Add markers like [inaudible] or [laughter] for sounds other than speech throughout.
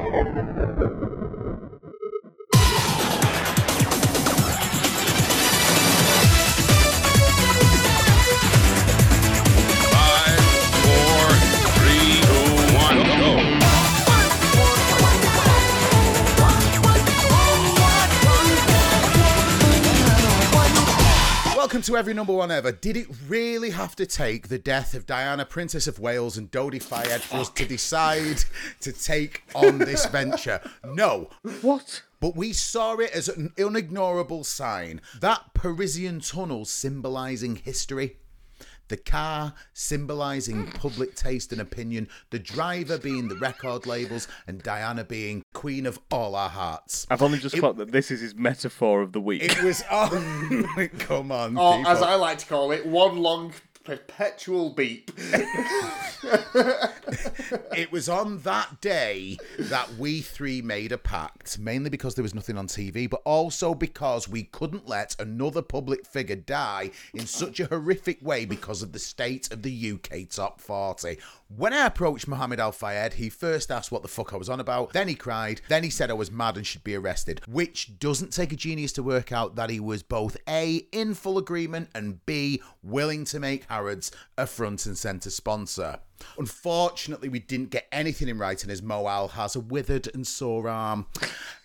Three, two, one, go. Welcome to every number one ever. Did it really have to take the death of Diana, Princess of Wales, and Dodi Fayed for us to decide to take on this venture? No. What? But we saw it as an unignorable sign. That Parisian tunnel symbolising history. The car symbolising mm. public taste and opinion. The driver being the record labels. And Diana being queen of all our hearts. I've only just clocked that this is his metaphor of the week. It was. Oh, [laughs] come on. Oh, or, people. as I like to call it, one long perpetual beep. [laughs] It was on that day that we three made a pact, mainly because there was nothing on TV, but also because we couldn't let another public figure die in such a horrific way because of the state of the UK top 40. When I approached Mohammed Al Fayed, he first asked what the fuck I was on about, then he cried, then he said I was mad and should be arrested, which doesn't take a genius to work out that he was both A, in full agreement, and B, willing to make Harrods a front and centre sponsor. Unfortunately, we didn't get anything in writing as Mo Al has a withered and sore arm.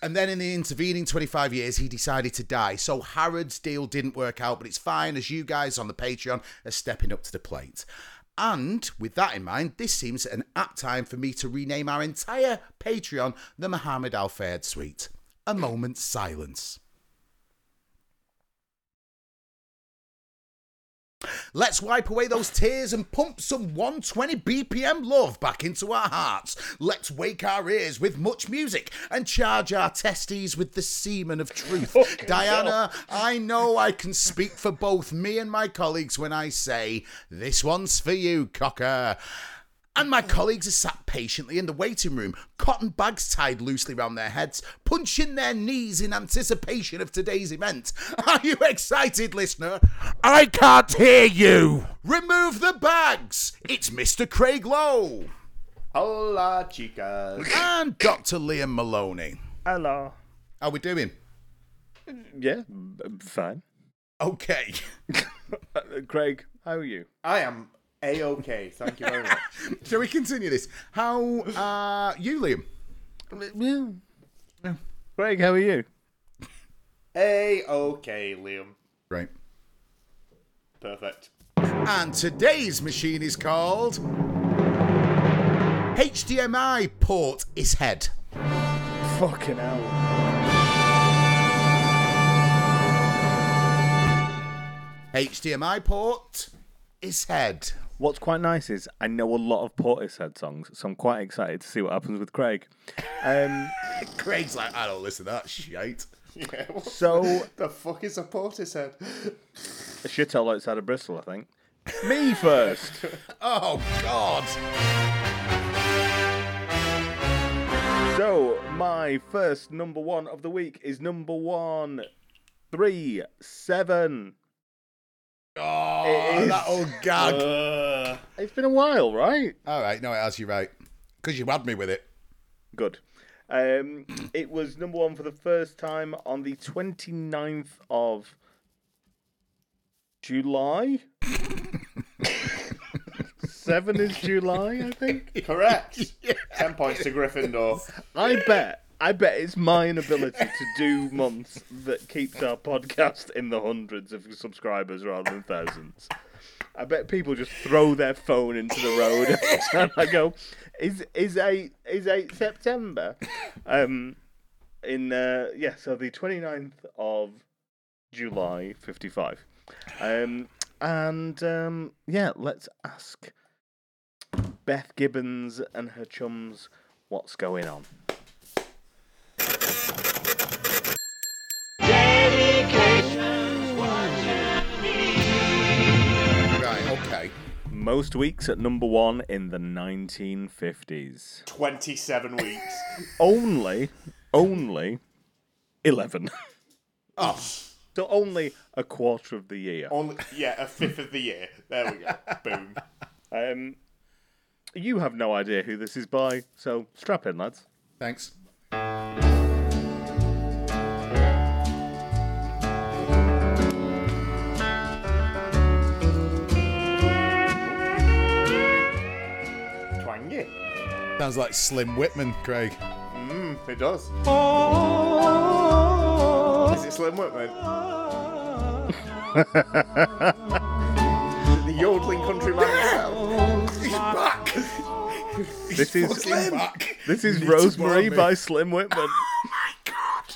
And then in the intervening 25 years, he decided to die. So Harrod's deal didn't work out, but it's fine as you guys on the Patreon are stepping up to the plate. And with that in mind, this seems an apt time for me to rename our entire Patreon the Muhammad Al Fayed Suite. A moment's silence. Let's wipe away those tears and pump some 120 BPM love back into our hearts. Let's wake our ears with much music and charge our testes with the semen of truth. [laughs] Diana, I know I can speak for both me and my colleagues when I say, This one's for you, cocker. And my colleagues are sat patiently in the waiting room, cotton bags tied loosely round their heads, punching their knees in anticipation of today's event. [laughs] Are you excited, listener? I can't hear you! Remove the bags! It's Mr. Craig Lowe Hola, chicas. [laughs] and Dr. Liam Maloney. Hello. How are we doing? Yeah, fine. Okay. [laughs] Craig, how are you? I am a-okay. Thank you very much. [laughs] Shall we continue this? How are you, Liam? Yeah. Craig, how are you? A-okay, Liam. Right. Perfect. And today's machine is called HDMI port is head. Fucking hell. HDMI port is head. What's quite nice is I know a lot of Portishead songs, so I'm quite excited to see what happens with Craig. Um, [laughs] Craig's like, I don't listen to that shit. Yeah, what so the fuck is a Portishead? a shithole outside of Bristol, I think. Me first. [laughs] Oh God! So my first number one of the week is number one, three, seven. Oh, It is. that old gag. [laughs] Uh, It's been a while, right? All right, no, it has you right because you had me with it. Good. Um, [clears throat] it was number one for the first time on the 29th of July. [laughs] Seven is July, I think. [laughs] correct. Ten points to Gryffindor. I bet. I bet it's my inability to do months that keeps our podcast in the hundreds of subscribers rather than thousands. I bet people just throw their phone into the road [laughs] [laughs] time I go. Is is eight is eight September? Um, in uh, yeah, so the 29th of July, fifty five. Um, and um, yeah, let's ask Beth Gibbons and her chums what's going on. Most weeks at number one in the 1950s. Twenty-seven weeks. [laughs] Only, only 11. Oh, So only a quarter of the year. Only yeah, a fifth of the year. There we go. Boom. Um, you have no idea who this is by, so strap in, lads. Thanks. Sounds like Slim Whitman, Craig. Mm, it does. Is it Slim Whitman? [laughs] the yodeling countryman himself. He's back. This is Slim. back. this is You need to Rose Marie by Slim Whitman. Oh my god.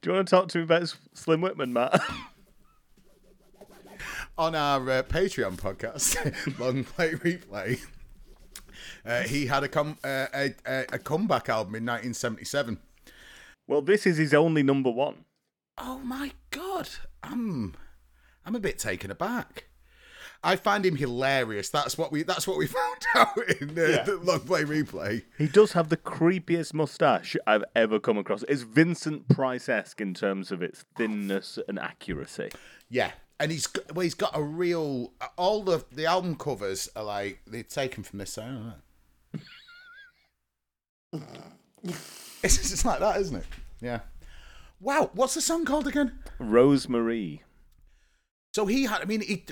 Do you want to talk to me about Slim Whitman, Matt? on our uh, Patreon podcast, [laughs] Long Play Replay, uh, he had a, com- uh, a, a a comeback album in 1977. well, this is his only number one. Oh my god, I'm I'm a bit taken aback. I find him hilarious. That's what we that's what we [laughs] found out in uh, Yeah. the Long Play Replay. He does have the creepiest mustache I've ever come across. It's Vincent Price esque in terms of its thinness and accuracy. Yeah. And he's got, well, he's got a real. All the the album covers are like they're taken from this song. [laughs] it's just like that, isn't it? Yeah. Wow, what's the song called again? Rose Marie. So he had. I mean, he,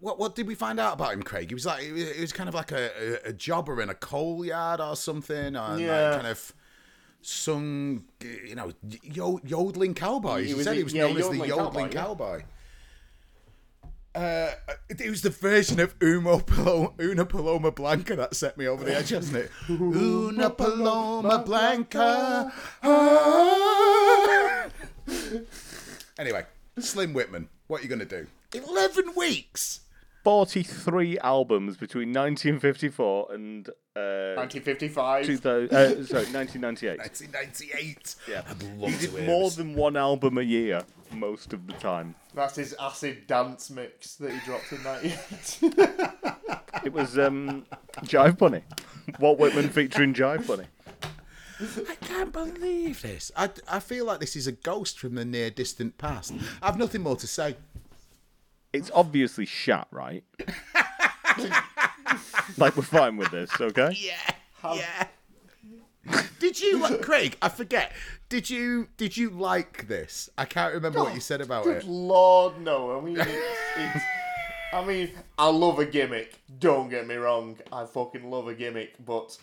what what did we find out about him, Craig? He was like he was, kind of like a, a, a jobber in a coal yard or something, and Yeah. like kind of sung, you know, yodeling cowboy. He He, said a- he was yeah, known as the yodeling cowboy, cowboy. Uh, it was the version of Umo Paloma, Una Paloma Blanca that set me over the edge, hasn't it? [laughs] Una Paloma Blanca. ah. anyway, Slim Whitman, what are you going to do? 11 weeks! 43 albums between 1954 and uh, 1955. 2000, uh, sorry, 1998. 1998. Yeah. I'd love He to did hear more this. than one album a year most of the time. That's his acid dance mix that he dropped in 98. It was um, Jive Bunny. Walt Whitman featuring Jive Bunny. I can't believe this. I, I feel like this is a ghost from the near distant past. I've nothing more to say. It's obviously shat, right? [laughs] like, we're fine with this, okay? Yeah. Yeah. [laughs] Did you like Craig? I forget. Did you did you like this? I can't remember what oh, you said about it. Good it. lord, no. I mean, it's, it's, I mean, I love a gimmick. Don't get me wrong. I fucking love a gimmick, but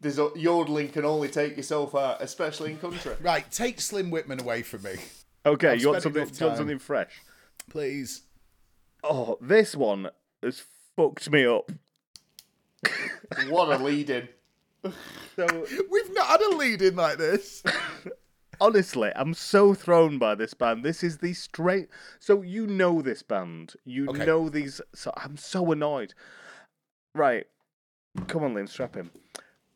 there's a, yodeling can only take you so far, especially in country. Right, take Slim Whitman away from me, Okay, I've you want spent something, you want time. something fresh? please. Oh, this one has fucked me up. What a lead in. So, We've not had a lead in like this. [laughs] honestly, I'm so thrown by this band. This is the straight. So you know this band. You Okay. know these. So I'm so annoyed. Right, come on, Lynn, strap him.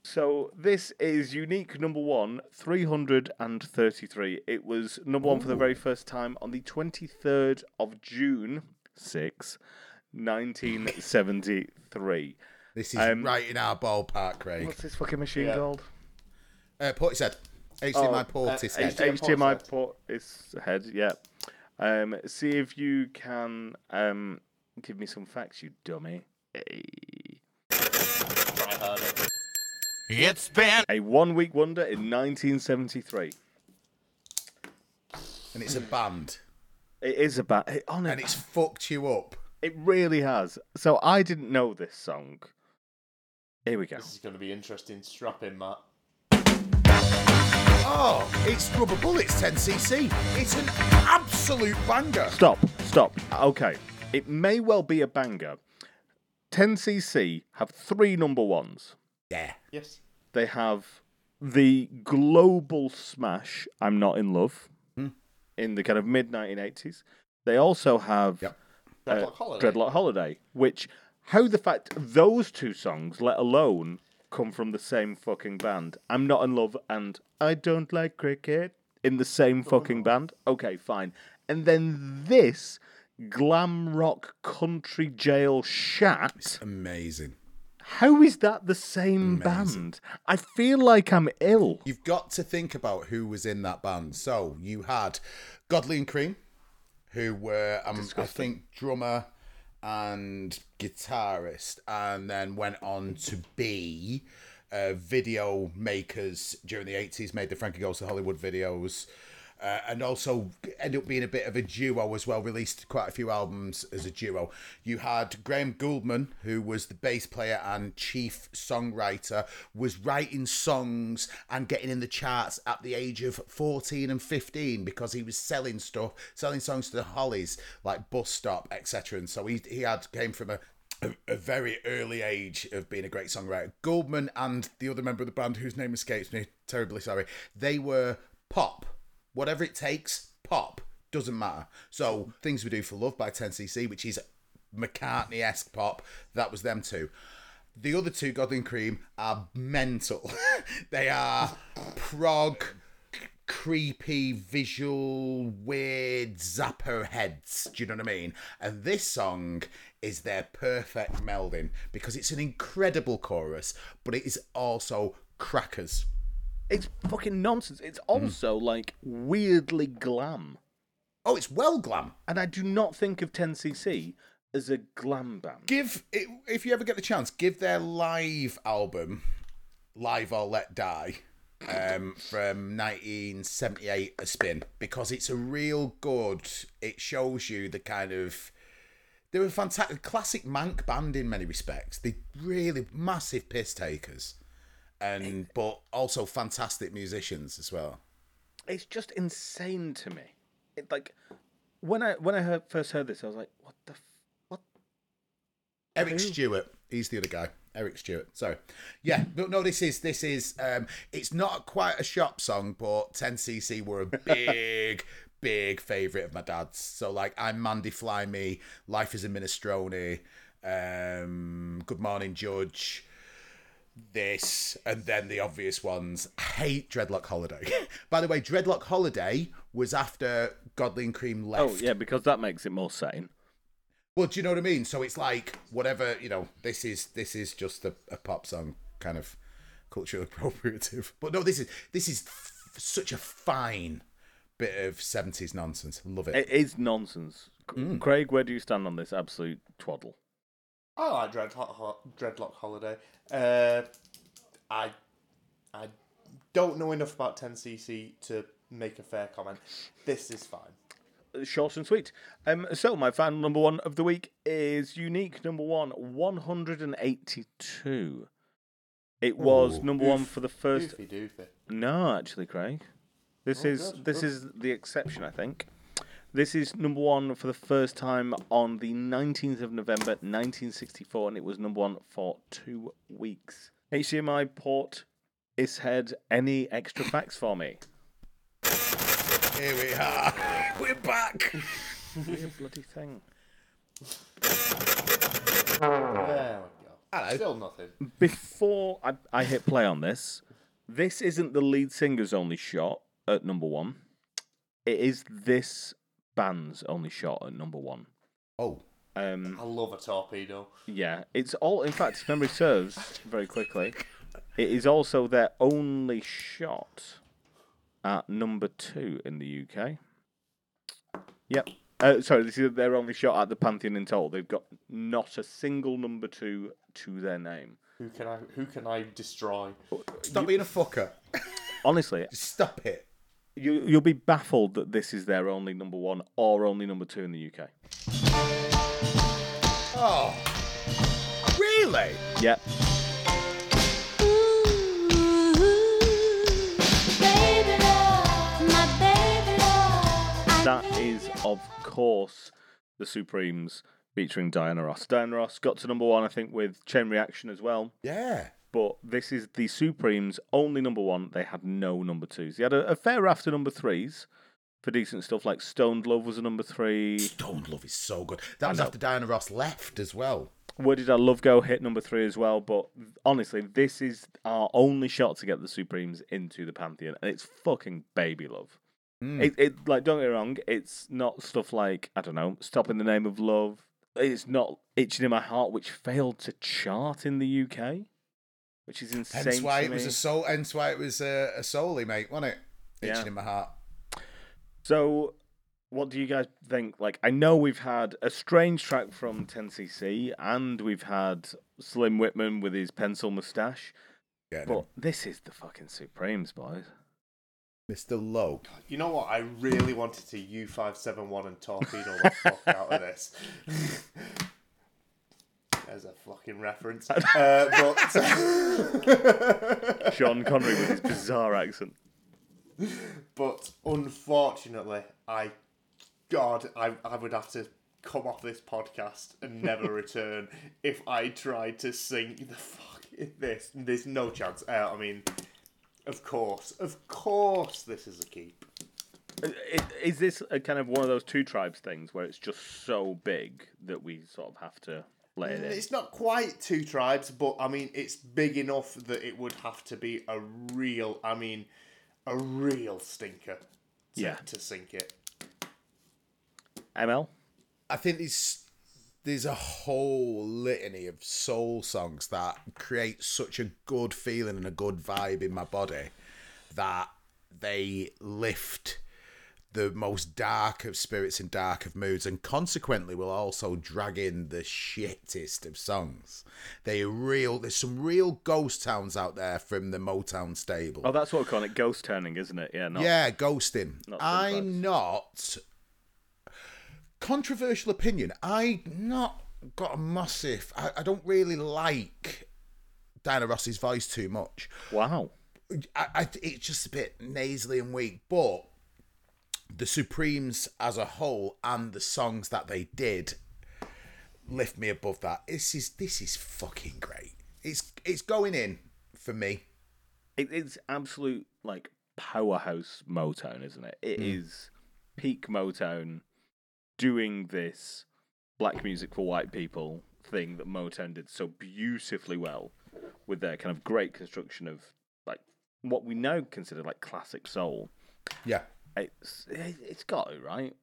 So this is unique number one, 333. It was number one for the very first time on the 23rd of June, 6, 1973. This is Um, right in our ballpark, Craig. What's this fucking machine Yeah. called? Uh, Portishead. HDMI uh, Portishead. HDMI HDMI port port is head, yeah. Um, see if you can um, give me some facts, you dummy. A, Try harder. It's been a one week wonder in 1973. and it's a band. It is about it, on And it's fucked you up. it really has. So I didn't know this song. Here we go. This is going to be interesting. Strap in, Matt. Oh, it's Rubber Bullets 10cc. It's an absolute banger. Stop, stop. Okay, it may well be a banger. 10cc have three number ones. Yeah. Yes. They have the global smash "I'm Not in Love" in the kind of mid 1980s. They also have Yep. uh, Holiday. Dreadlock Holiday, which how the fact those two songs, let alone come from the same fucking band. I'm Not in Love and I Don't Like Cricket in the same fucking band. Okay, fine. And then this glam rock country jail shat. Amazing. How is that the same band? I feel like I'm ill. You've got to think about who was in that band. So you had Godley and Creme, who were, um, I think, drummer and guitarist, and then went on to be uh, video makers during the 80s, made the Frankie Goes to Hollywood videos. Uh, and also ended up being a bit of a duo as well. Released quite a few albums as a duo. You had Graham Gouldman, who was the bass player and chief songwriter, was writing songs and getting in the charts at the age of 14 and 15 because he was selling stuff, selling songs to the Hollies like Bus Stop, etc. And so he he had came from a, a very early age of being a great songwriter. Gouldman and the other member of the band, whose name escapes me, terribly sorry, they were pop. Whatever it takes, pop. Doesn't matter. So, Things We Do for Love by 10cc, which is McCartney esque pop, that was them too. The other two, Godley and Creme, are mental. [laughs] they are prog, creepy, visual, weird zapper heads. Do you know what I mean? And this song is their perfect melding because it's an incredible chorus, but it is also crackers. It's fucking nonsense. It's also like weirdly glam. Oh, it's well glam. And I do not think of 10cc as a glam band. Give it, if you ever get the chance, give their live album, "Live or Let Die," um, from 1978 a spin because it's a real good. It shows you the kind of they were fantastic, classic Manc band in many respects. They really massive piss takers, and but also fantastic musicians as well. It's just insane to me. It, like when I when I heard, first heard this, I was like, "What the f- what?" Eric Stewart. He's the other guy. Eric Stewart. Sorry. Yeah. No, no. This is this is. Um, it's not quite a shop song, but 10cc were a [laughs] big, big favorite of my dad's. So like, I'm Mandy Fly Me, Life is a Minestrone, um, Good Morning Judge. This and then the obvious ones. I hate Dreadlock Holiday. [laughs] By the way, Dreadlock Holiday was after Godley and Creme oh, left. Oh yeah, because that makes it more sane. Well, do you know what I mean? So it's like whatever you know. This is this is just a, a pop song, kind of cultural [laughs] appropriative. But no, this is this is f- such a fine bit of seventies nonsense. Love it. It is nonsense. C- mm. Craig, where do you stand on this absolute twaddle? I like Dreadlock, Dreadlock Holiday. Uh, I I don't know enough about 10cc to make a fair comment. This is fine. Short and sweet. Um, so my final number one of the week is unique number one, one hundred and eighty-two. It was Ooh. number one for the first. Doofy doofy. No, actually, Craig. This Oh, is good, this good. is the exception, I think. This is number one for the first time on the 19th of November 1964, and it was number one for two weeks. HDMI port is head. Any extra facts for me? Here we are. [laughs] We're back. Weird bloody thing. There we go. Hello. Still nothing. Before I, I hit play on this, this isn't the lead singer's only shot at number one. It is this band's only shot at number one. Oh, Um, I love a torpedo. Yeah, it's all. In fact, if memory serves, very quickly, it is also their only shot at number two in the UK. Yep. Uh, sorry, this is their only shot at the Pantheon in total. They've got not a single number two to their name. Who can I who can I destroy? stop being a fucker. Honestly, Stop it. You you'll be baffled that this is their only number one or only number two in the UK. Oh, really? Yep. Baby love, my baby love. That is, of course, the Supremes featuring Diana Ross. Diana Ross got to number one, I think, with Chain Reaction as well. Yeah. But this is the Supremes' only number one. They had no number twos. They had a, a fair raft of number threes for decent stuff, like Stoned Love was a number three. Stoned Love is so good. That was uh, after Diana Ross left as well. Where Did Our Love Go hit number three as well. But honestly, this is our only shot to get the Supremes into the Pantheon, and it's fucking baby love. Hmm. It, it like don't get me wrong, it's not stuff like I don't know, "Stop in the Name of Love." It's not "Itching in My Heart," which failed to chart in the UK, which is insane. Hence why to it was a soul. Hence why it was uh, a, a soulie, mate, wasn't it? Itching Yeah. in my heart. So, what do you guys think? Like, I know we've had a strange track from 10cc, and we've had Slim Whitman with his pencil mustache. Getting But this is the fucking Supremes, boys. Mr. Low. You know what? I really wanted to U571 and torpedo the fuck out of this. [laughs] There's a fucking reference. [laughs] Uh, but, [laughs] Sean Connery with his bizarre accent. but unfortunately, I, God, I, I would have to come off this podcast and never [laughs] return if I tried to sing the fuck this. There's no chance. Uh, I mean, of course, of course, this is a keep. I- Is this a kind of one of those two tribes things where it's just so big that we sort of have to let it in? It's not quite two tribes, but I mean, it's big enough that it would have to be a real, I mean, a real stinker to, Yeah. to sink it. ML? I think there's there's a whole litany of soul songs that create such a good feeling and a good vibe in my body that they lift the most dark of spirits and dark of moods and consequently will also drag in the shittest of songs. They are real there's some real ghost towns out there from the Motown stable. Oh, that's what we're calling it, ghost turning, isn't it? Yeah, not Yeah, ghosting. Not I'm not controversial opinion. I not got a massive. I, I don't really like Diana Ross's voice too much. Wow. I, I it's just a bit nasally and weak, but the Supremes as a whole and the songs that they did lift me above that. This is this is fucking great. It's it's going in for me. It, it's absolute, like, powerhouse Motown, isn't it? It hmm. is peak Motown doing this black music for white people thing that Motown did so beautifully well with their kind of great construction of, like, what we now consider, like, classic soul. Yeah. It's, it- it's got it, right?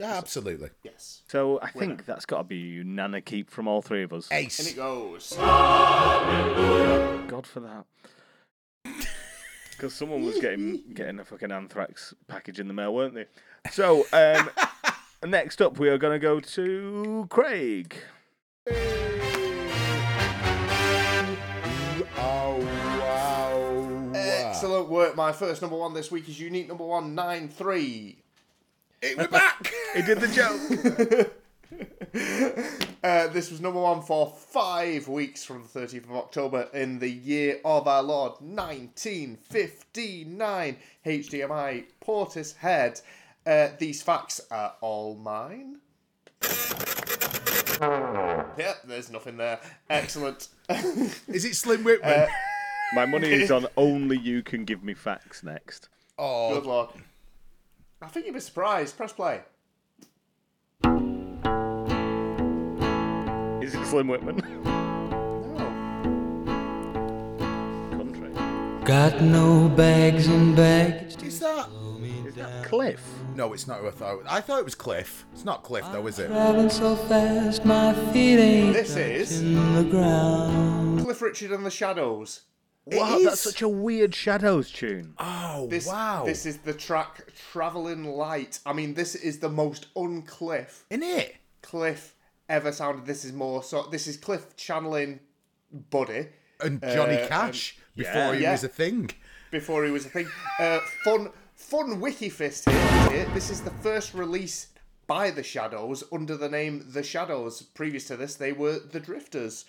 Yeah, absolutely. Yes. So I think that's got to be a Nana keep from all three of us. Ace. And it goes. God for that. Because someone was getting getting a fucking anthrax package in the mail, weren't they? So, um, [laughs] next up, we are going to go to Craig. Oh work. My first number one this week is unique number one nine three. It, we're back. He did the joke. [laughs] Uh, this was number one for five weeks from the 30th of October in the year of our Lord 1959. HDMI Portishead. Uh, these facts are all mine. [laughs] Yep, there's nothing there. Excellent. Is it Slim Whitman? My money is on [laughs] only you can give me facts next. oh, Good luck. I think you'd be surprised. Press play. Is it Slim Whitman? [laughs] No. Country. Got no bags and baggage. is that? Is that Cliff? No, it's not who I thought. I thought it was Cliff. It's not Cliff though, is it? Driving so fast, my feet ain't This is the ground. Cliff Richard and the Shadows. Wow, is. that's such a weird Shadows tune. Oh This, wow! This is the track Traveling Light. I mean, this is the most uncliff in it. Cliff ever sounded. This is more so. This is Cliff channeling Buddy And Johnny Uh, Cash before yeah. he Yeah. was a thing. before he was a thing. Uh, fun, fun wiki fist here, here. This is the first release by the Shadows under the name The Shadows. Previous to this, they were the Drifters.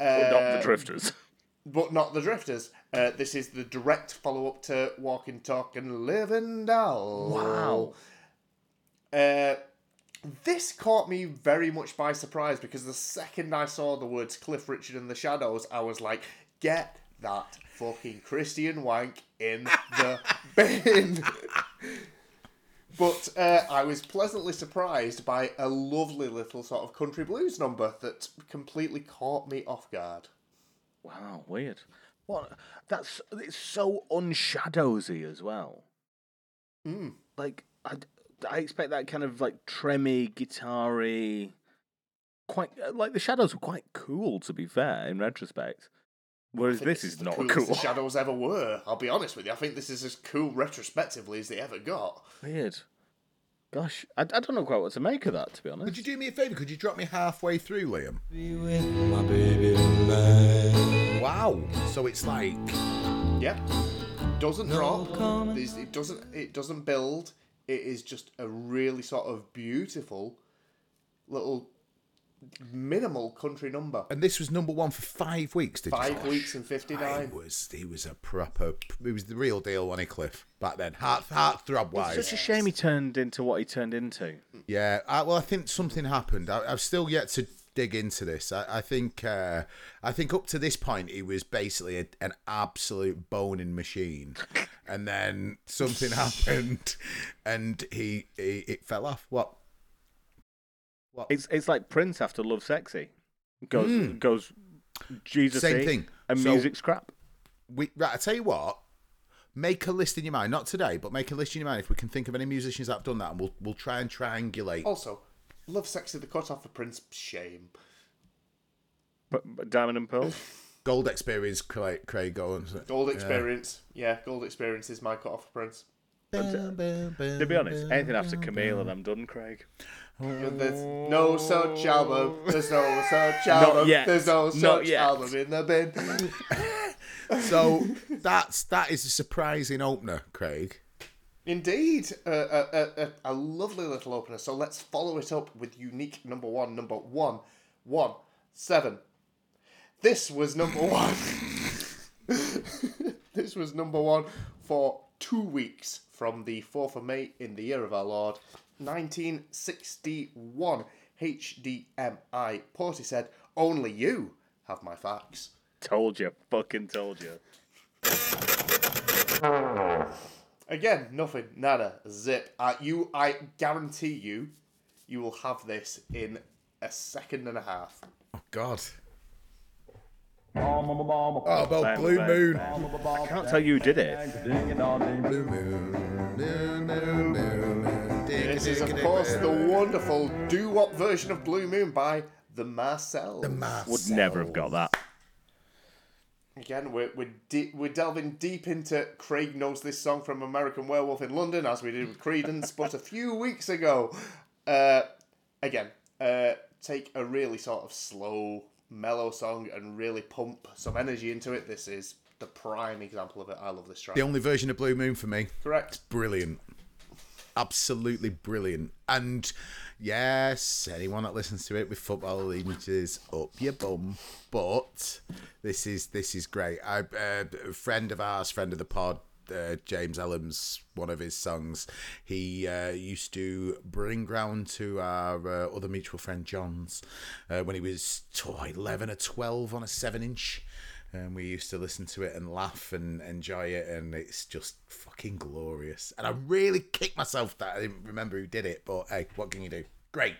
Not the Um, Drifters. But not the Drifters. Uh, this is the direct follow up to Walking, Talking, Living Doll. Wow. Uh, this caught me very much by surprise because the second I saw the words Cliff Richard and the Shadows, I was like, get that fucking Christian wank in the [laughs] bin. But uh, I was pleasantly surprised by a lovely little sort of country blues number that completely caught me off guard. Wow, weird. What? That's it's so unshadowsy as well. Mm. Like I, I expect that kind of like tremmy, guitar-y, quite like the shadows were quite cool to be fair in retrospect. Whereas this is the not coolest cool. the Shadows ever [laughs] were. I'll be honest with you. I think this is as cool retrospectively as they ever got. Weird. Gosh, I, I don't know quite what to make of that to be honest. Could you do me a favour? Could you drop me halfway through, Liam? Be with my baby. Wow, wow. So it's like Yeah. Doesn't drop. comment. There's- It doesn't. It doesn't build. It is just a really sort of beautiful little minimal country number. and this was number one for five weeks. Did Five say? weeks and He 59. was he was a proper he was the real deal, wasn't he, Cliff? Back then, heart heart throb wise. It's such a shame he turned into what he turned into. Yeah, I, well, I think something happened. I, I've still yet to dig into this. I, I think, uh, I think up to this point, he was basically a, an absolute boning machine, and then something [laughs] happened, and he, he it fell off. What? What? It's it's like Prince after Lovesexy. Goes hmm. goes Jesus. Same thing. and So- music scrap. we right. I tell you what. Make a list in your mind, not today, but make a list in your mind if we can think of any musicians that have done that, and we'll we'll try and triangulate. Also, Lovesexy the cut off for Prince. Shame. But, but Diamond and Pearl. [laughs] Gold Experience, Craig, Craig Owens. Gold Experience. Yeah, Gold Experience is my cut off for Prince. Uh, to be honest, anything after Camille and I'm done, Craig. There's no such album. There's no such album. There's no such album in the bin. [laughs] So that's that is a surprising opener, Craig. Indeed, uh, a, a, a, a lovely little opener. So let's follow it up with unique number one, number one, one, seven. This was number [laughs] one. [laughs] this was number one for two weeks from the 4th of May in the year of our Lord, 1961. HDMI Porty said, Only you have my facts. Told you, fucking told you. Again, nothing, nada, zip. Uh, you, I guarantee you, you will have this in a second and a half. Oh God. Oh, well, Blue Moon. I can't tell you who did it. Blue Moon. Moon, moon, moon, moon. This is, of course, the wonderful doo-wop version of Blue Moon by the Marcels. The Marcel. Would never have got that. Again, we're we're, de- we're delving deep into Craig knows this song from American Werewolf in London, as we did with Creedence, but a few weeks ago. Uh, again, uh, take a really sort of slow, mellow song and really pump some energy into it. This is the prime example of it. I love this track. The only version of Blue Moon for me. Correct. Brilliant. Absolutely brilliant. And yes, anyone that listens to it with football images up your bum. But this is this is great. I uh, a friend of ours, friend of the pod, uh, James Ellams, one of his songs, he uh, used to bring round to our uh, other mutual friend John's uh, when he was oh, 11 or 12 on a 7 inch. And we used to listen to it and laugh and enjoy it, and it's just fucking glorious. And I really kicked myself that I didn't remember who did it, but hey, what can you do? Great.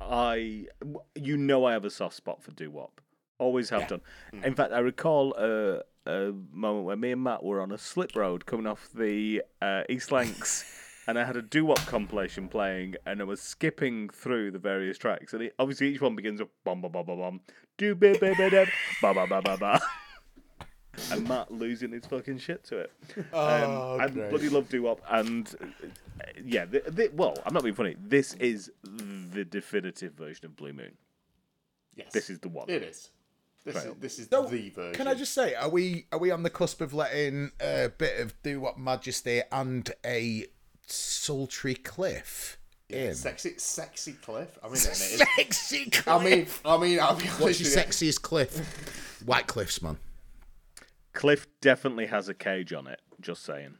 I, you know, I have a soft spot for doo wop. Always have done. In fact, I recall a, a moment where me and Matt were on a slip road coming off the uh, East Lancs, [laughs] and I had a doo wop compilation playing, and I was skipping through the various tracks, and it, obviously each one begins with bum bum bum bum bum, do ba ba ba da ba ba ba ba ba. [laughs] And Matt losing his fucking shit to it. [laughs] Oh, Um, I bloody love doo wop, and uh, yeah, the, the, well, I'm not being funny. This is the definitive version of Blue Moon. Yes. This is the one. It is. This Right. is this is So, the version. Can I just say, are we are we on the cusp of letting a bit of doo wop majesty and a sultry cliff in? sexy sexy cliff? I mean, it is. Sexy cliff. I mean, I mean, I'll be what's your with you. sexiest cliff? White cliffs, man. Cliff definitely has a cage on it. Just saying.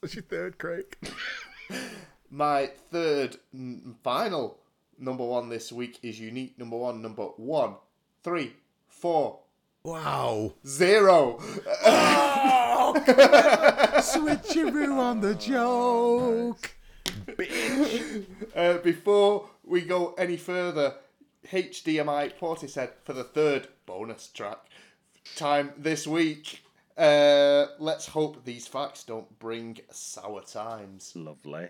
What's your third, Craig? [laughs] My third and final number one this week is unique number one, number one, three, four, Wow. zero. Oh, Switcheroo on the joke. Uh, before we go any further, HDMI Portishead for the third bonus track time this week. Uh, let's hope these facts don't bring sour times. Lovely.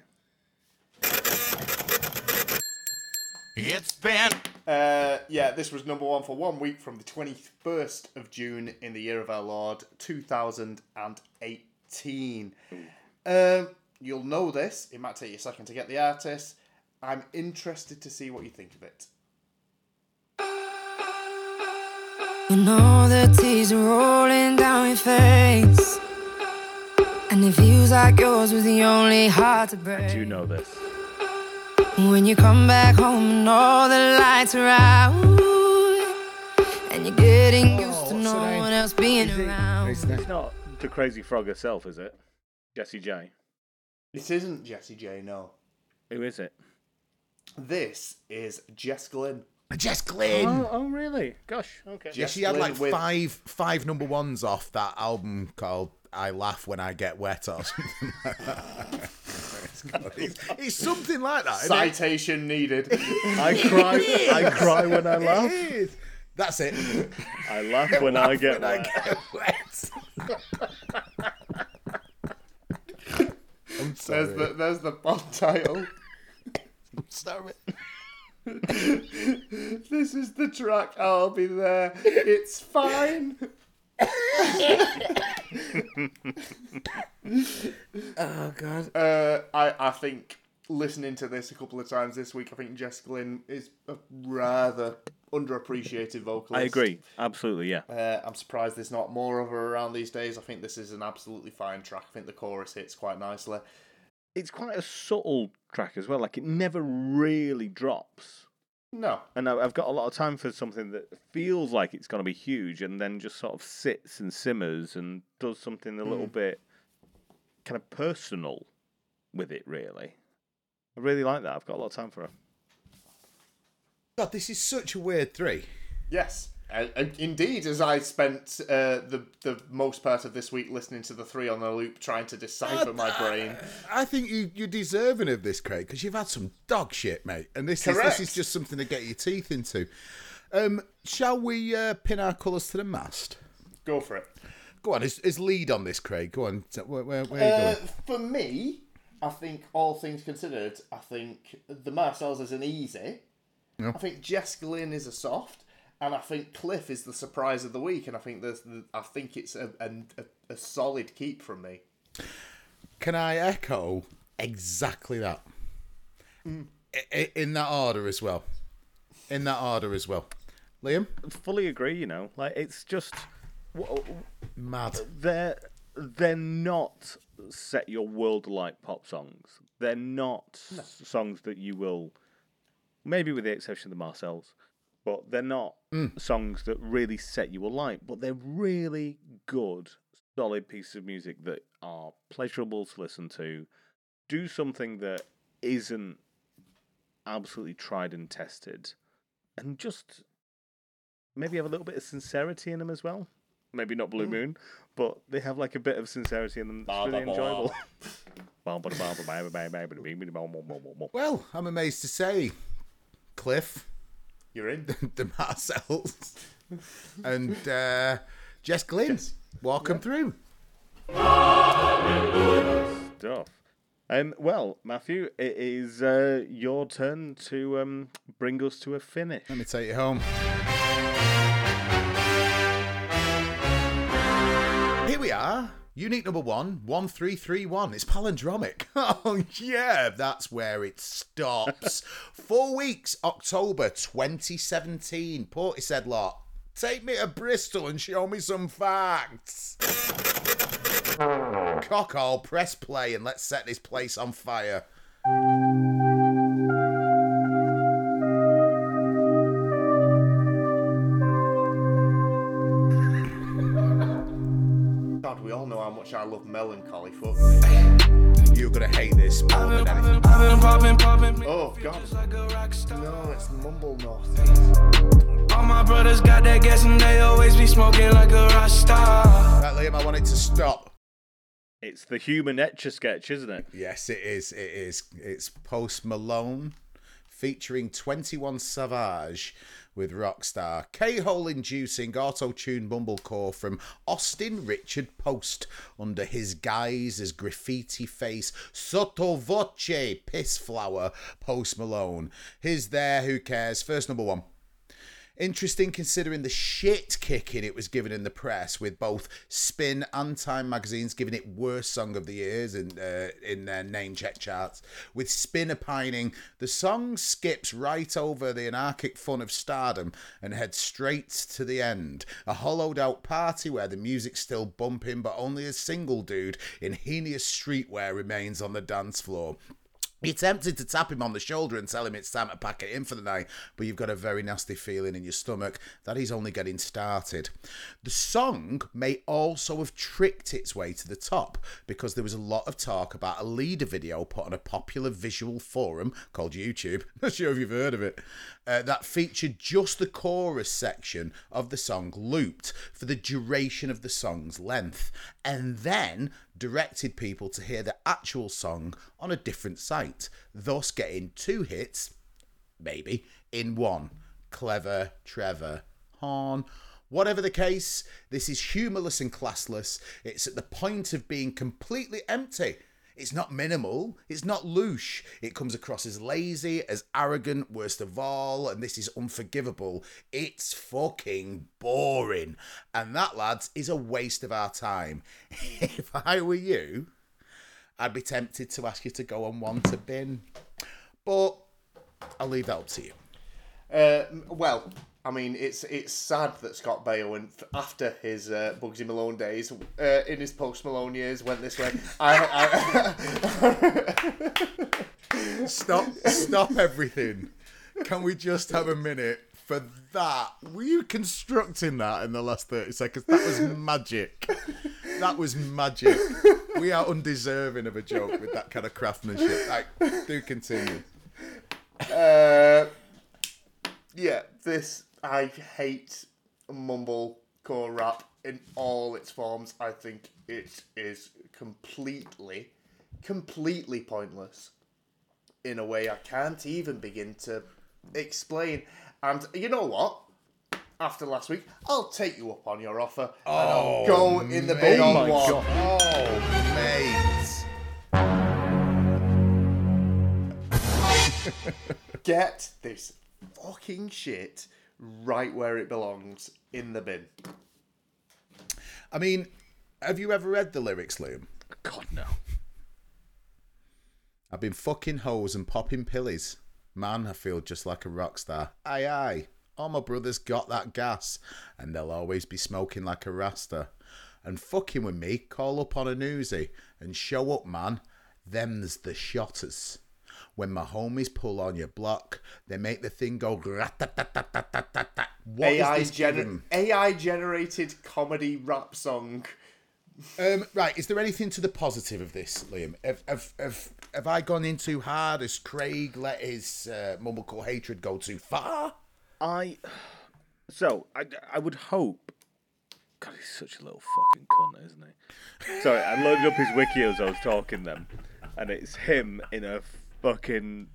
It's been Uh, yeah, this was number one for one week from the 21st of June in the year of our Lord 2018. Um, you'll know this. It might take you a second to get the artist. I'm interested to see what you think of it. When all the tears are rolling down your face. And it feels like yours was the only heart to break. Do you know this? When you come back home and all the lights are out. And you're getting used to no name? one else being around. It's not the crazy frog herself, is it? Jessie J. This isn't Jessie J, no. Who is it? This is Jess Glynne. Jess Glynne. Oh, oh really? Gosh, okay. Yeah, Jess she had Glynne like with- five five number ones off that album called "I Laugh When I Get Wet" or [laughs] something like that. It's called- it's, it's something like that. isn't it? Citation needed. I cry. I cry when I laugh. It is. That's it. I laugh when I [laughs] get When I wet. I'm [laughs] sorry. There's the there's the bond title. [laughs] sorry. [laughs] This is the track. I'll be there. It's fine. Oh god. Uh, I I think listening to this a couple of times this week, I think Jess Glynne is a rather underappreciated vocalist. I agree. Absolutely, yeah. Uh, I'm surprised there's not more of her around these days. I think this is an absolutely fine track. I think the chorus hits quite nicely. It's quite a subtle track as well. Like it never really drops. No, And I- I've got a lot of time for something that feels like it's going to be huge and then just sort of sits and simmers and does something a little bit kind of personal with it, really. I really like that. I've got a lot of time for her. God, this is such a weird three. yes, uh, indeed. As I spent uh, the the most part of this week listening to the three on the loop, trying to decipher my brain. I think you, you're deserving of this, Craig, because you've had some dog shit, mate. And this is this is just something to get your teeth into. Um, shall we uh, pin our colours to the mast? Go for it. Go on, is, is lead on this, Craig. Go on. Where, where, you Uh, going? for me, I think all things considered, I think the Marcels is an easy. Yeah. I think Jess Glynne is a soft, and I think Cliff is the surprise of the week. And I think there's, the, I think it's a, a, a, a solid keep from me. Can I echo exactly that? Mm. I- I- in that order as well. In that order as well. Liam? Fully agree, you know. Like it's just Mad. they're they're not set your world alight pop songs. They're not s- songs that you will, maybe with the exception of the Marcels, but they're not mm. songs that really set you alight. But they're really good, solid pieces of music that are pleasurable to listen to. Do something that isn't absolutely tried and tested, and just maybe have a little bit of sincerity in them as well. Maybe not Blue mm. Moon, but they have like a bit of sincerity in them. It's really enjoyable. Well, I'm amazed to say, Cliff, You're in. [laughs] the Marcels, and uh, Jess Glynne. Walk 'em through. Stuff. Um, well, Matthew, it is uh, your turn to um, bring us to a finish. Let me take you home. Here we are. Unique number one, 1331. It's palindromic. [laughs] Oh, yeah, that's where it stops. [laughs] Four weeks, October 2017. Portishead lot. Take me to Bristol and show me some facts. [laughs] Cock all, press play and let's set this place on fire. God, we all know how much I love melancholy. Fuck. You're gonna hate this more than anything. Oh God. No, it's mumble north. All my brothers got that gas and they always be smoking like a rock star. Right, Liam, I want it to stop. It's the human Etch A Sketch, isn't it? Yes, it is. It is. It's Post Malone featuring 21 Savage with Rockstar. K hole inducing auto tune bumblecore from Austin Richard Post under his guise as graffiti face sotto voce piss flower Post Malone. His there, who cares? First number one. Interesting considering the shit kicking it was given in the press, with both Spin and Time magazines giving it worst song of the years in uh, in their name check charts. With Spin opining, the song skips right over the anarchic fun of stardom and heads straight to the end. A hollowed out party where the music's still bumping, but only a single dude in heinous streetwear remains on the dance floor. You're tempted to tap him on the shoulder and tell him it's time to pack it in for the night, but you've got a very nasty feeling in your stomach that he's only getting started. The song may also have tricked its way to the top because there was a lot of talk about a leader video put on a popular visual forum called YouTube. [laughs] Not sure if you've heard of it. Uh, that featured just the chorus section of the song looped for the duration of the song's length, and then directed people to hear the actual song on a different site, thus getting two hits, maybe, in one. Clever, Trevor, Horn. Whatever the case, this is humourless and classless. It's at the point of being completely empty. It's not minimal, it's not louche. It comes across as lazy, as arrogant, worst of all, and this is unforgivable. It's fucking boring. And that, lads, is a waste of our time. [laughs] if I were you, I'd be tempted to ask you to go on one to bin. But I'll leave that up to you. Uh, well, I mean, it's it's sad that Scott Baio, went after his uh, Bugsy Malone days, uh, in his post Malone years, went this way. I, I, [laughs] Stop, stop everything. Can we just have a minute for that? Were you constructing that in the last 30 seconds? That was magic. That was magic. We are undeserving of a joke with that kind of craftsmanship. Like, do continue. uh, yeah, this I hate mumblecore rap in all its forms. I think it is completely, completely pointless in a way I can't even begin to explain. And you know what? After last week, I'll take you up on your offer and I'll go in the big on one. Oh, mate. [laughs] Get this fucking shit right where it belongs in the bin. I mean, have you ever read the lyrics, Liam? God no. I've been fucking hoes and popping pillies. Man, I feel just like a rock star. Aye, aye. All my brothers got that gas, and they'll always be smoking like a rasta. And fucking with me, call up on a newsy and show up, man. Them's the shotters. When my homies pull on your block, they make the thing go. What is AI, this gener- given? AI generated comedy rap song. Um, right, is there anything to the positive of this, Liam? Have, have, have, have I gone in too hard? Has Craig let his uh, mumblecore hatred go too far? I so I, I would hope. God, he's such a little fucking cunt, isn't he? [laughs] Sorry, I loaded up his wiki as I was talking then, and it's him in a fucking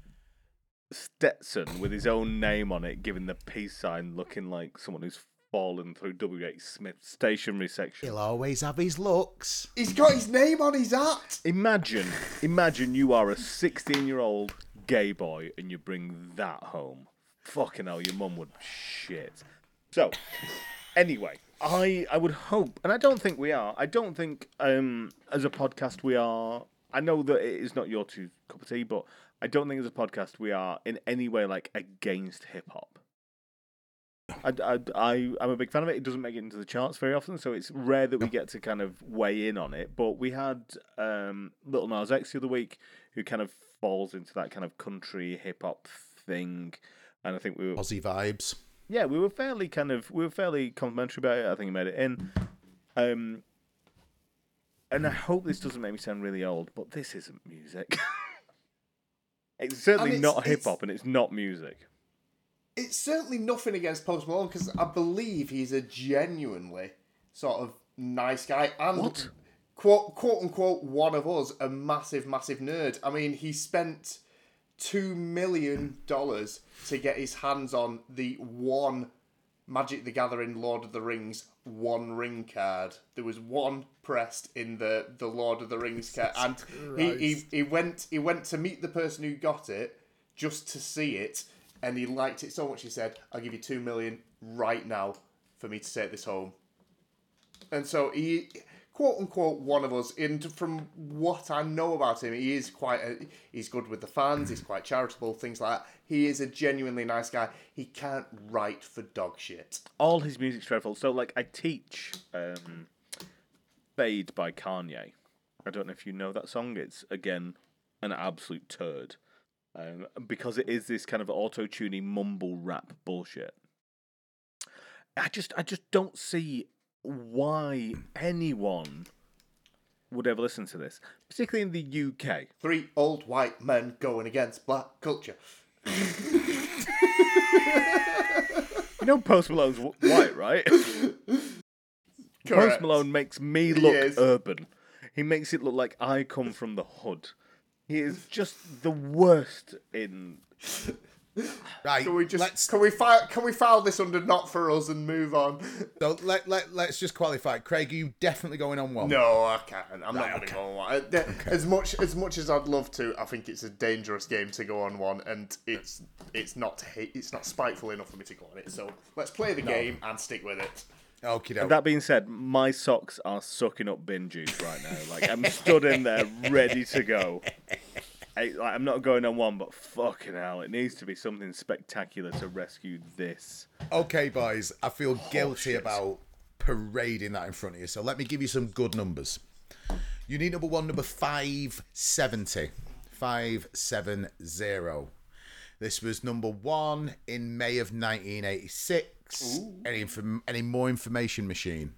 Stetson with his own name on it, giving the peace sign, looking like someone who's fallen through W. H. Smith stationery section. He'll always have his looks. He's got his name on his hat. Imagine, imagine you are a 16 year old gay boy and you bring that home. Fucking hell, your mum would shit. So, anyway, I I would hope, and I don't think we are. I don't think um as a podcast we are. I know that it is not your two cup of tea, but I don't think as a podcast we are in any way like against hip hop. I, I, I, I'm a big fan of it. It doesn't make it into the charts very often, so it's rare that we get to kind of weigh in on it. But we had um, Little Nas X the other week, who kind of falls into that kind of country hip hop thing, and I think we were Aussie vibes. yeah, we were fairly kind of we were fairly complimentary about it. I think he made it in. Um, and I hmm. hope this doesn't make me sound really old, but this isn't music. [laughs] it's certainly it's- not hip hop, and it's not music. It's certainly nothing against Post Malone because I believe he's a genuinely sort of nice guy and What? quote quote unquote one of us, a massive massive nerd. I mean, he spent two million dollars to get his hands on the one Magic the Gathering Lord of the Rings one ring card. There was one pressed in the the Lord of the Rings [laughs] card, and he, he he went he went to meet the person who got it just to see it. and he liked it so much he said, "I'll give you two million right now for me to take this home." And so he, quote unquote, one of us. And from what I know about him, he is quite. A, he's good with the fans. He's quite charitable, things like that. He is a genuinely nice guy. He can't write for dog shit. All his music's dreadful. So, like, I teach um, Fade by Kanye. I don't know if you know that song. It's, again, an absolute turd. Um, because it is this kind of auto-tuning mumble rap bullshit. I just, I just don't see why anyone would ever listen to this, particularly in the UK. Three old white men going against black culture. You know, Post Malone's w- white, right? Post Malone makes me look is. urban. He makes it look like I come from the hood. He is just the worst in. [laughs] Right. Can we just let's can we file can we file this under not for us and move on? [laughs] so let, let let's just qualify. Craig, are you definitely going on one? No, I can't. I'm not Right, going okay. go on one. Uh, [laughs] th- As much as much as I'd love to, I think it's a dangerous game to go on one, and it's it's not hate, it's not spiteful enough for me to go on it. So let's play the game and stick with it. Okay, doke. That being said, my socks are sucking up bin juice right now. Like I'm stood in there, ready to go. I, like, I'm not going on one, but fucking hell, it needs to be something spectacular to rescue this. Okay, boys, I feel oh, guilty about parading that in front of you. So let me give you some good numbers. You need number one, number 570. 570. This was number one in May of 1986. Any, inform- any more information, machine?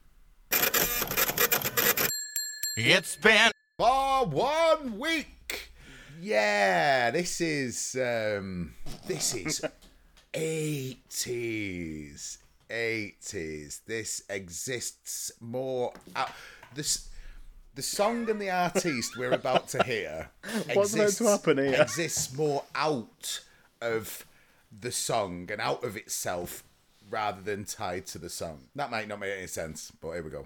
It's been For one week. Yeah, this is um this is [laughs] 80s. 80s. This exists more out this the song and the artist we're about to hear [laughs] What's to happen here? exists more out of the song and out of itself rather than tied to the song. That might not make any sense, but here we go.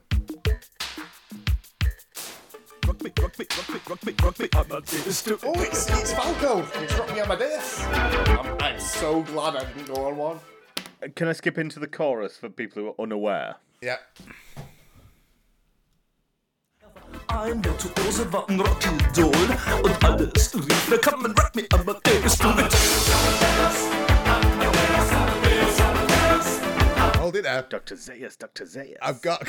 Oh, it's, it's Falco. It's Rock Me Amadeus. I'm, I'm so glad I didn't go on one. Uh, Can I skip into the chorus for people who are unaware? Yeah. Man Rock me Amadeus Hold it there. Dr. Zayas, Dr. Zayas. I've got.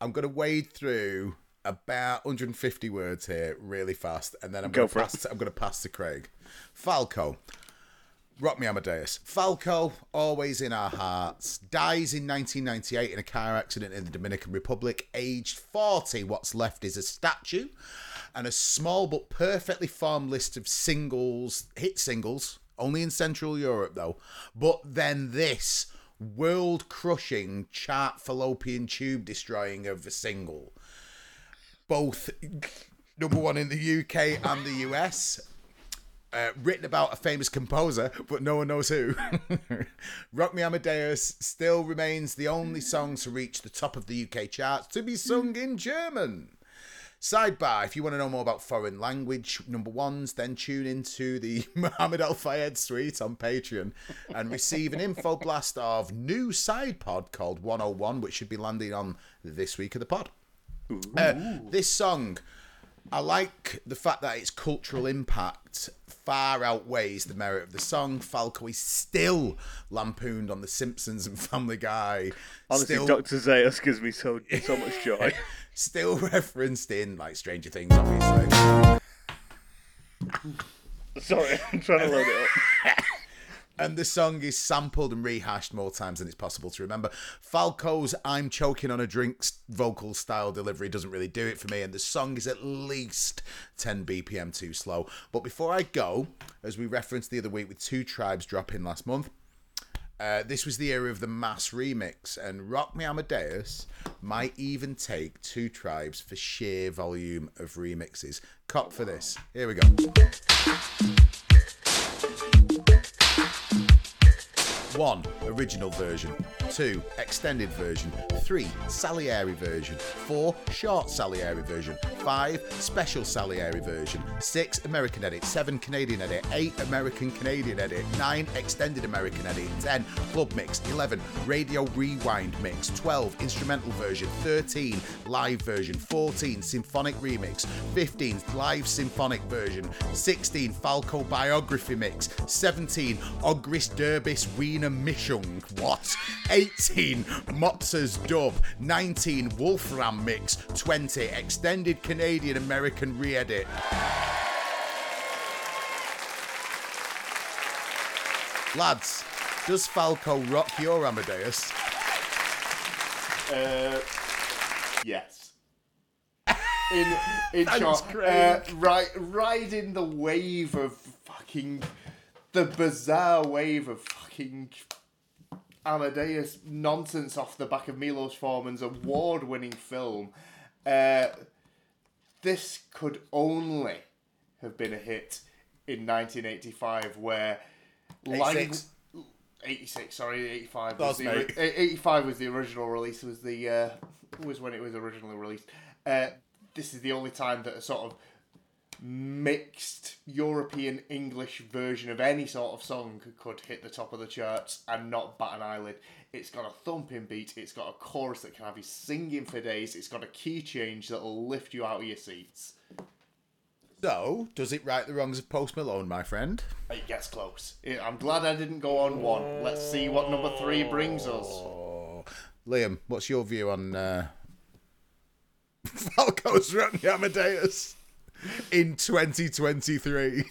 I'm going to wade through about 150 words here really fast, and then I'm Go going to for it. pass. I'm going to pass to Craig. Falco. Rock me Amadeus. Falco, always in our hearts, dies in 1998 in a car accident in the Dominican Republic, aged 40. What's left is a statue and a small but perfectly formed list of singles, hit singles, only in Central Europe though. But then this world crushing, chart fallopian tube destroying of a single. Both number one in the UK and the US uh, written about a famous composer, but no one knows who. [laughs] Rock Me Amadeus still remains the only song to reach the top of the UK charts to be sung in German. Sidebar, if you want to know more about foreign language number ones, then tune into the [laughs] Mohammed Al Fayed suite on Patreon and receive an info blast of new side pod called 101, which should be landing on this week of the pod. Uh, this song, I like the fact that its cultural impact far outweighs the merit of the song. Falco is still lampooned on The Simpsons and Family Guy. Honestly, still, Dr. Zayas gives me so so much joy. [laughs] still referenced in like Stranger Things, obviously. Sorry, I'm trying to load it up. And the song is sampled and rehashed more times than it's possible to remember. Falco's I'm Choking on a Drink's vocal style delivery doesn't really do it for me, and the song is at least 10 BPM too slow. But before I go, as we referenced the other week with two tribes dropping last month, uh, this was the era of the mass remix, and Rock Me Amadeus might even take two tribes for sheer volume of remixes. Cop for this. Here we go. 1. Original version. 2. Extended version. 3. Salieri version. 4. Short Salieri version. 5. Special Salieri version. 6. American edit. 7. Canadian edit. 8. American Canadian edit. 9. Extended American edit. 10. Club mix. 11. Radio rewind mix. 12. Instrumental version. 13. Live version. 14. Symphonic remix. 15. Live symphonic version. 16. Falco biography mix. 17. Ogris Derbis Wiener Mischung. What? 18. Motzer's dub. 19. Wolfram mix. 20. Extended Canadian American re edit. Lads, does Falco rock your Amadeus? Uh, yes. [laughs] In in short, uh, right, riding the wave of fucking the bizarre wave of fucking Amadeus nonsense off the back of Milos Forman's award-winning film. Uh, this could only have been a hit in 1985, where lang- 86. 86, sorry, 85 was the, mate. eh, 85 was the original release. Was the uh, was when it was originally released. Uh, this is the only time that a sort of mixed European English version of any sort of song could hit the top of the charts and not bat an eyelid. It's got a thumping beat. It's got a chorus that can have you singing for days. It's got a key change that'll lift you out of your seats. So, does it right the wrongs of Post Malone, my friend? It gets close. I'm glad I didn't go on one. Let's see what number three brings us. Oh. Liam, what's your view on uh, [laughs] Falco's Run the Amadeus in 2023?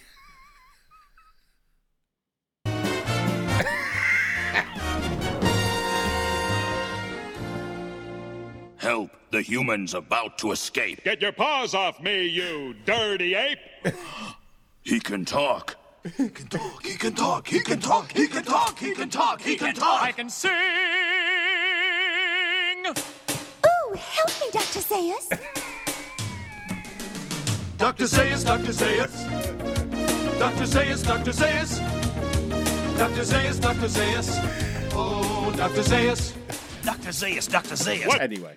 Help! The human's about to escape. Get your paws off me, you dirty ape! He can talk. He can talk. He can talk. He can talk. He can talk. He can talk. He can talk. I can sing! Ooh, help me, Dr. Zayas. Dr. Zayas, Dr. Zayas. Dr. Zayas, Dr. Zayas. Dr. Zayas, Dr. Zayas. Oh, Dr. Zayas. Dr. Zayas, Dr. Zayas. Anyway,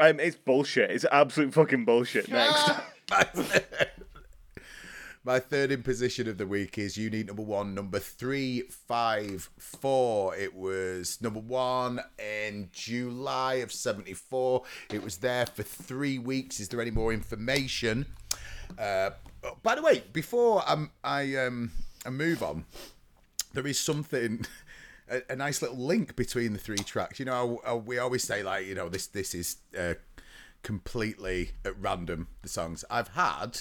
um, it's bullshit. It's absolute fucking bullshit. Next. [laughs] My third imposition of the week is Unit number one, number three, five, four. It was number one in July of 74. It was there for three weeks. Is there any more information? Uh, by the way, before um, I um, I move on, there is something. [laughs] A, a nice little link between the three tracks. You know, how- how we always say like, you know, this this is uh, completely at random. The songs I've had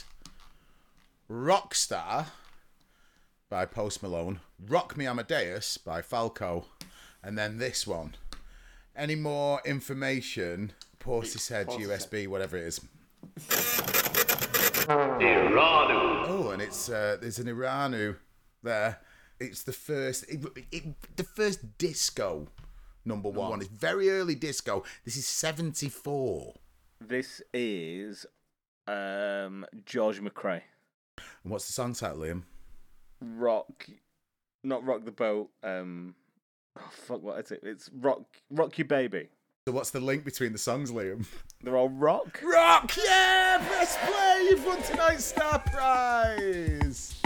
Rockstar by Post Malone, Rock Me Amadeus by Falco, and then this one. Any more information? Portishead USB, whatever it is. [laughs] Oh, and it's uh, there's an Iranu there. It's the first, it, it, the first disco number one. It's very early disco. This is seventy four. This is um, George McRae. And what's the song title, Liam? Rock, not rock the boat. Um, oh fuck, what is it? It's rock, rock your baby. So what's the link between the songs, Liam? [laughs] They're all rock. Rock, yeah, press play. You've won tonight's star prize.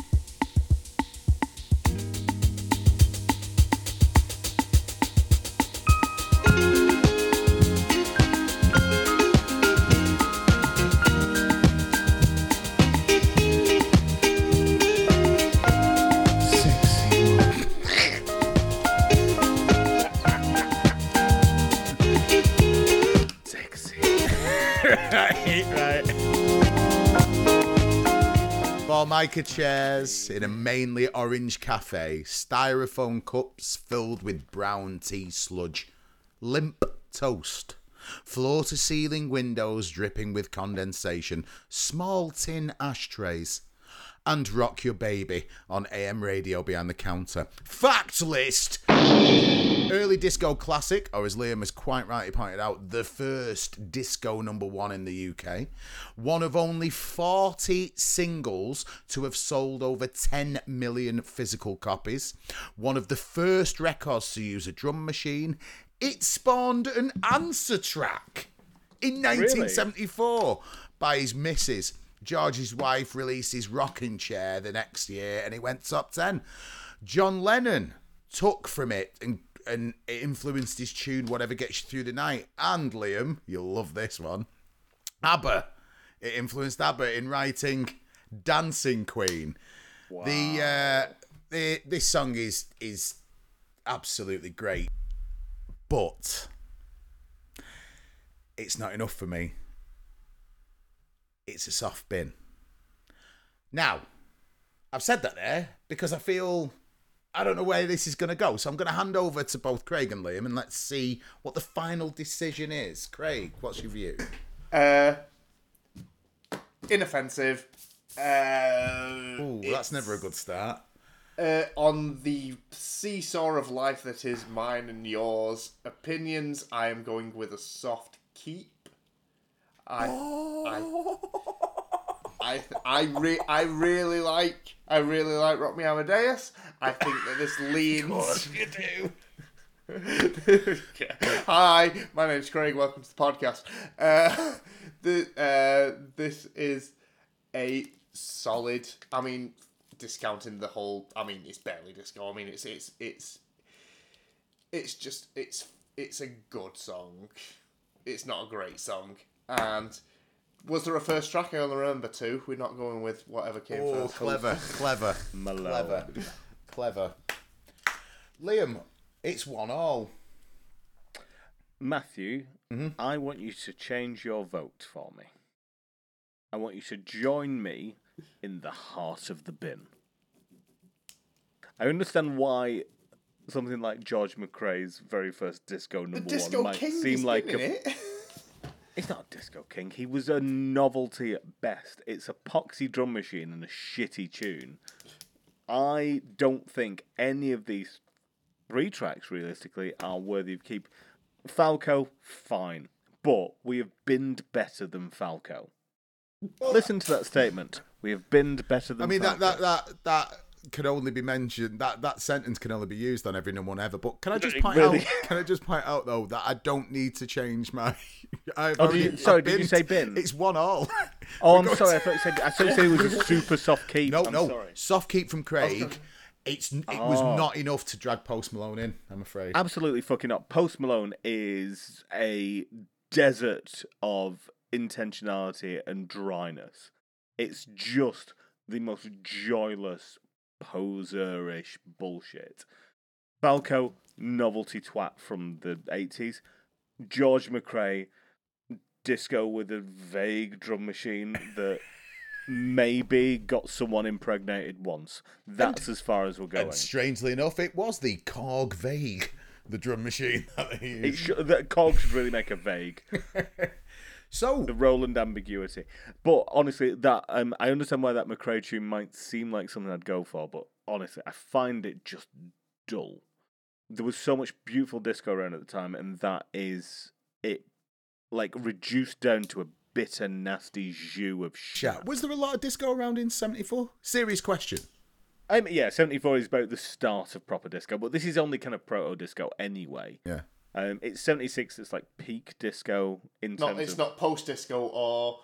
Formica chairs in a mainly orange cafe, styrofoam cups filled with brown tea sludge, limp toast, floor to ceiling windows dripping with condensation, small tin ashtrays, and Rock Your Baby on AM radio behind the counter. Fact list! Early disco classic, or as Liam has quite rightly pointed out, the first disco number one in the UK. One of only 40 singles to have sold over 10 million physical copies. One of the first records to use a drum machine. It spawned an answer track in 1974 by his missus. George's wife released his rocking chair the next year and it went top 10. John Lennon took from it and and it influenced his tune Whatever Gets You Through the Night. And Liam, you'll love this one. ABBA. It influenced ABBA in writing Dancing Queen. The uh the this song is is absolutely great. But it's not enough for me. It's a soft bin. Now, I've said that there because I feel I don't know where this is going to go. So I'm going to hand over to both Craig and Liam and let's see what the final decision is. Craig, what's your view? Uh, inoffensive. Uh, Ooh, that's never a good start. uh, on the seesaw of life that is mine and yours, opinions, I am going with a soft keep. I, I, I, I, re- I really like, I really like Rock Me Amadeus. I think that this [laughs] leans. you do. [laughs] Hi, my name's Craig. Welcome to the podcast. Uh, [laughs] the, uh, this is a solid. I mean, discounting the whole. I mean, it's barely disco. I mean, it's it's it's it's just it's it's a good song. It's not a great song. And was there a first track? I only remember two. We're not going with whatever came Oh, first. clever, [laughs] clever, clever, clever. Liam, it's one all. Matthew, mm-hmm. I want you to change your vote for me. I want you to join me in the heart of the bin. I understand why something like George McRae's very first disco number Disco one might King seem like a, it. [laughs] It's not a disco king. He was a novelty at best. It's a poxy drum machine and a shitty tune. I don't think any of these three tracks realistically are worthy of keep. Falco, fine, but we have binned better than Falco. Listen to that statement. We have binned better than. I mean, that, that that that can only be mentioned. That that sentence can only be used on every number one ever. But can I just point really- out? Can I just point out though that I don't need to change my. [laughs] I've Oh, already- you- sorry, I've did you say bin? It's one all. [laughs] Oh, We're I'm sorry. to- I thought you said. I thought you said it was a super soft keep. No, I'm no. sorry. Soft keep from oh, Craig. It's it was Oh. not enough to drag Post Malone in. I'm afraid. Absolutely fucking up. Post Malone is a desert of intentionality and dryness. It's just the most joyless, poserish bullshit. Falco, novelty twat from the 80s. George McRae, disco with a vague drum machine that [laughs] maybe got someone impregnated once. That's as far as we're going. And strangely enough, it was the Korg Vague, the drum machine [laughs] that they It used. that Cog should really make a vague. [laughs] So the Roland ambiguity. But honestly, that um, I understand why that McRae tune might seem like something I'd go for, but honestly, I find it just dull. There was so much beautiful disco around at the time, and that is it, like reduced down to a bitter, nasty jus of shit. Was there a lot of disco around in '74? Serious question. Um, yeah, seventy four is about the start of proper disco, but this is only kind of proto disco anyway. Yeah. Um, it's seventy six. It's like peak disco in Not, terms it's of not post disco or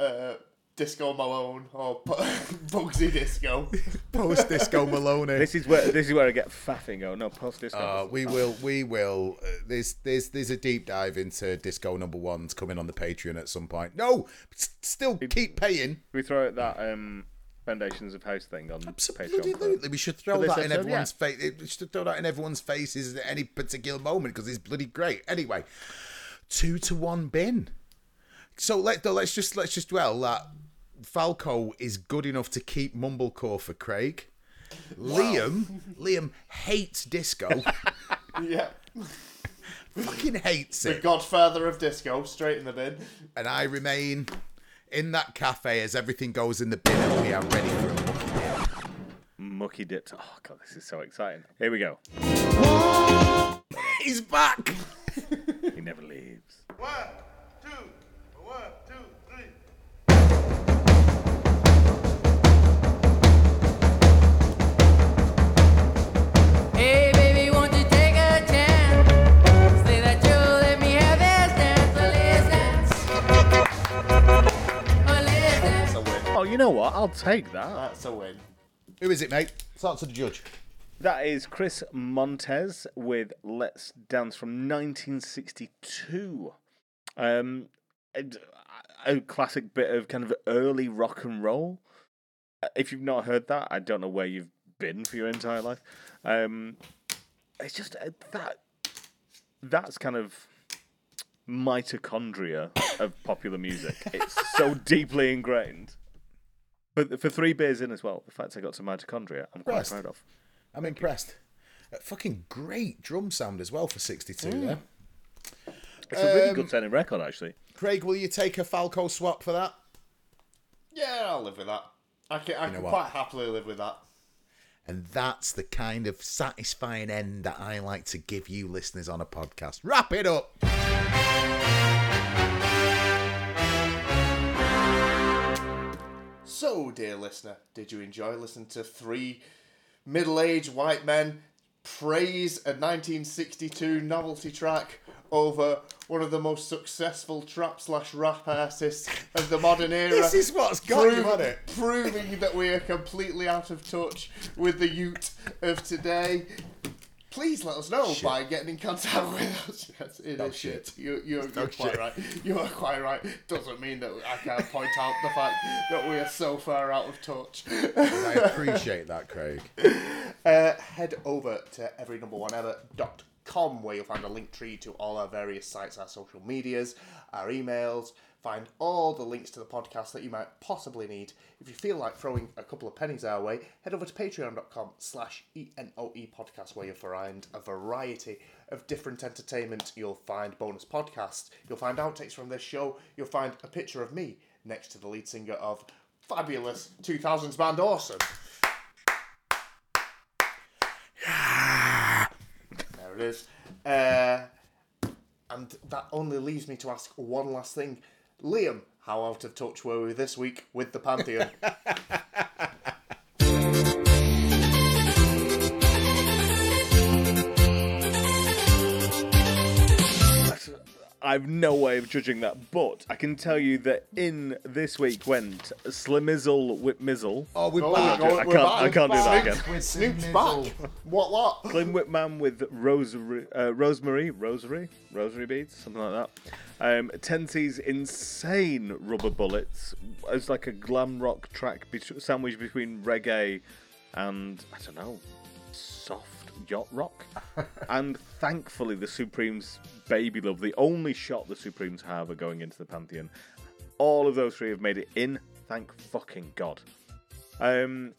uh, disco Malone or P- [laughs] Bugsy Disco. [laughs] Post disco Malone. This is where this is where I get faffing. Oh no post disco. Uh, we will. We will. Uh, there's there's there's a deep dive into disco number ones coming on the Patreon at some point. No, s- still keep paying. we throw out that um, Foundations of House thing on Patreon. Absolutely, we should throw that in episode, everyone's face. We should throw that in everyone's faces at any particular moment because it's bloody great. Anyway, two to one bin. So let let's just let's just dwell that Falco is good enough to keep mumblecore for Craig. Liam Liam hates disco. [laughs] yeah. [laughs] Fucking hates it. The it. godfather of disco, straight in the bin. And I remain in that cafe as everything goes in the bin and we are ready for a mucky dip. Mucky dipped. Oh god, this is so exciting. Here we go. He's back. He never leaves. One, two, one, Oh, you know what? I'll take that. That's a win. Who is it, mate? Talk to the judge. That is Chris Montez with Let's Dance from 1962. Um, a, a classic bit of kind of early rock and roll. Uh, If you've not heard that, I don't know where you've been for your entire life. Um, it's just uh, that that's kind of mitochondria of popular music. It's so [laughs] deeply ingrained. But for three beers in as well, the fact I got to mitochondria, I'm quite proud of. I'm impressed. Uh, fucking great drum sound as well for 62 there. It's a really Um, good sounding record, actually. Craig, will you take a Falco swap for that? Yeah, I'll live with that. I can, I know can what? quite happily live with that. And that's the kind of satisfying end that I like to give you listeners on a podcast. Wrap it up. So, dear listener, did you enjoy listening to three middle aged white men praise a 1962 novelty track over one of the most successful trap slash rap artists of the modern era? This is what's got you on it. Proving that we are completely out of touch with the youth of today. Please let us know by getting in contact [laughs] with us. Yes, it is shit. You, you're, you're quite shit. right. You are quite right. Doesn't mean that I can't point out the fact that we are so far out of touch. I appreciate that, Craig. [laughs] Uh, head over to everynumberonever.com where you'll find a link tree to all our various sites, our social medias, our emails. Find all the links to the podcast that you might possibly need. If you feel like throwing a couple of pennies our way, head over to patreon.com slash E-N-O-E podcast where you'll find a variety of different entertainment. You'll find bonus podcasts. You'll find outtakes from this show. You'll find a picture of me next to the lead singer of fabulous 2000s band Awesome. Uh, and that only leaves me to ask one last thing. Liam, how out of touch were we this week with the Pantheon? [laughs] I've no way of judging that, but I can tell you that in this week went Slimizzle Whip Mizzle. Oh, we're Oh, back. we're I can't- back. I can't do that again. again. Snoop's back. What lot? Slim Whitman with Rosary, uh, Rosemary, Rosary, Rosary beads, something like that. Um, Tensi's insane rubber bullets as like a glam rock track bet- sandwich between reggae and I don't know, soft yacht rock. [laughs] and thankfully, the Supremes' Baby Love, the only shot the Supremes have are going into the Pantheon. All of those three have made it in. Thank fucking God. Um,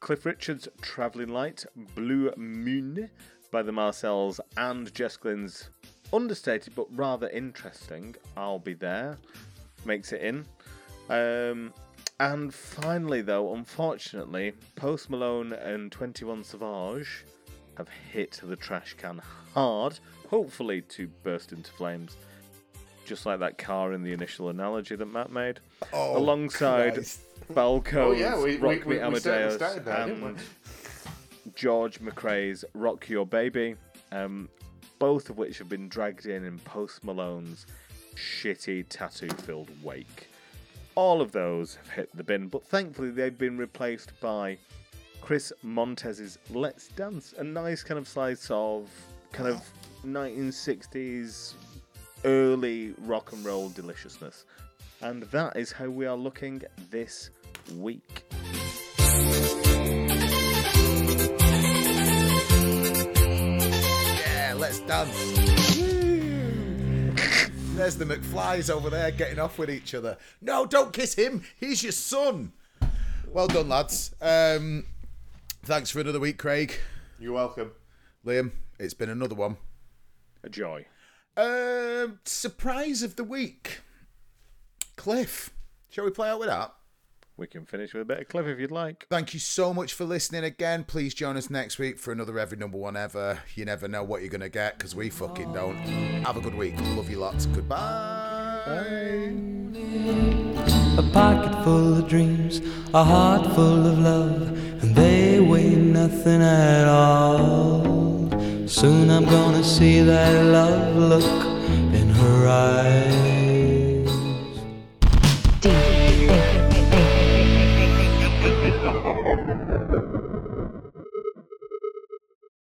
Cliff Richard's Travelling Light, Blue Moon by the Marcells, and Jess Glynn's understated but rather interesting I'll Be There makes it in. Um, and finally, though, unfortunately, Post Malone and 21 Savage have hit the trash can hard, hopefully to burst into flames. Just like that car in the initial analogy that Matt made. Oh, Alongside Christ. Falco's Oh, yeah, we- we- Rock we- Me we certainly Amadeus started there, and George McRae's Rock Your Baby, um, both of which have been dragged in in Post Malone's shitty tattoo filled wake. All of those have hit the bin, but thankfully they've been replaced by Chris Montez's Let's Dance, a nice kind of slice of kind of 1960s early rock and roll deliciousness. And that is how we are looking this week. Yeah, let's dance. There's the McFlys over there getting off with each other. No, don't kiss him. He's your son. Well done, lads. Um, thanks for another week, Craig. You're welcome. Liam, it's been another one. A joy. Um, surprise of the week. Cliff. Shall we play out with that? We can finish with a bit of Cliff if you'd like. Thank you so much for listening again. Please join us next week for another Every Number One Ever. You never know what you're going to get because we fucking don't. Have a good week. Love you lots. Goodbye. A pocket full of dreams, a heart full of love, and they weigh nothing at all. Soon I'm gonna see that love look in her eyes.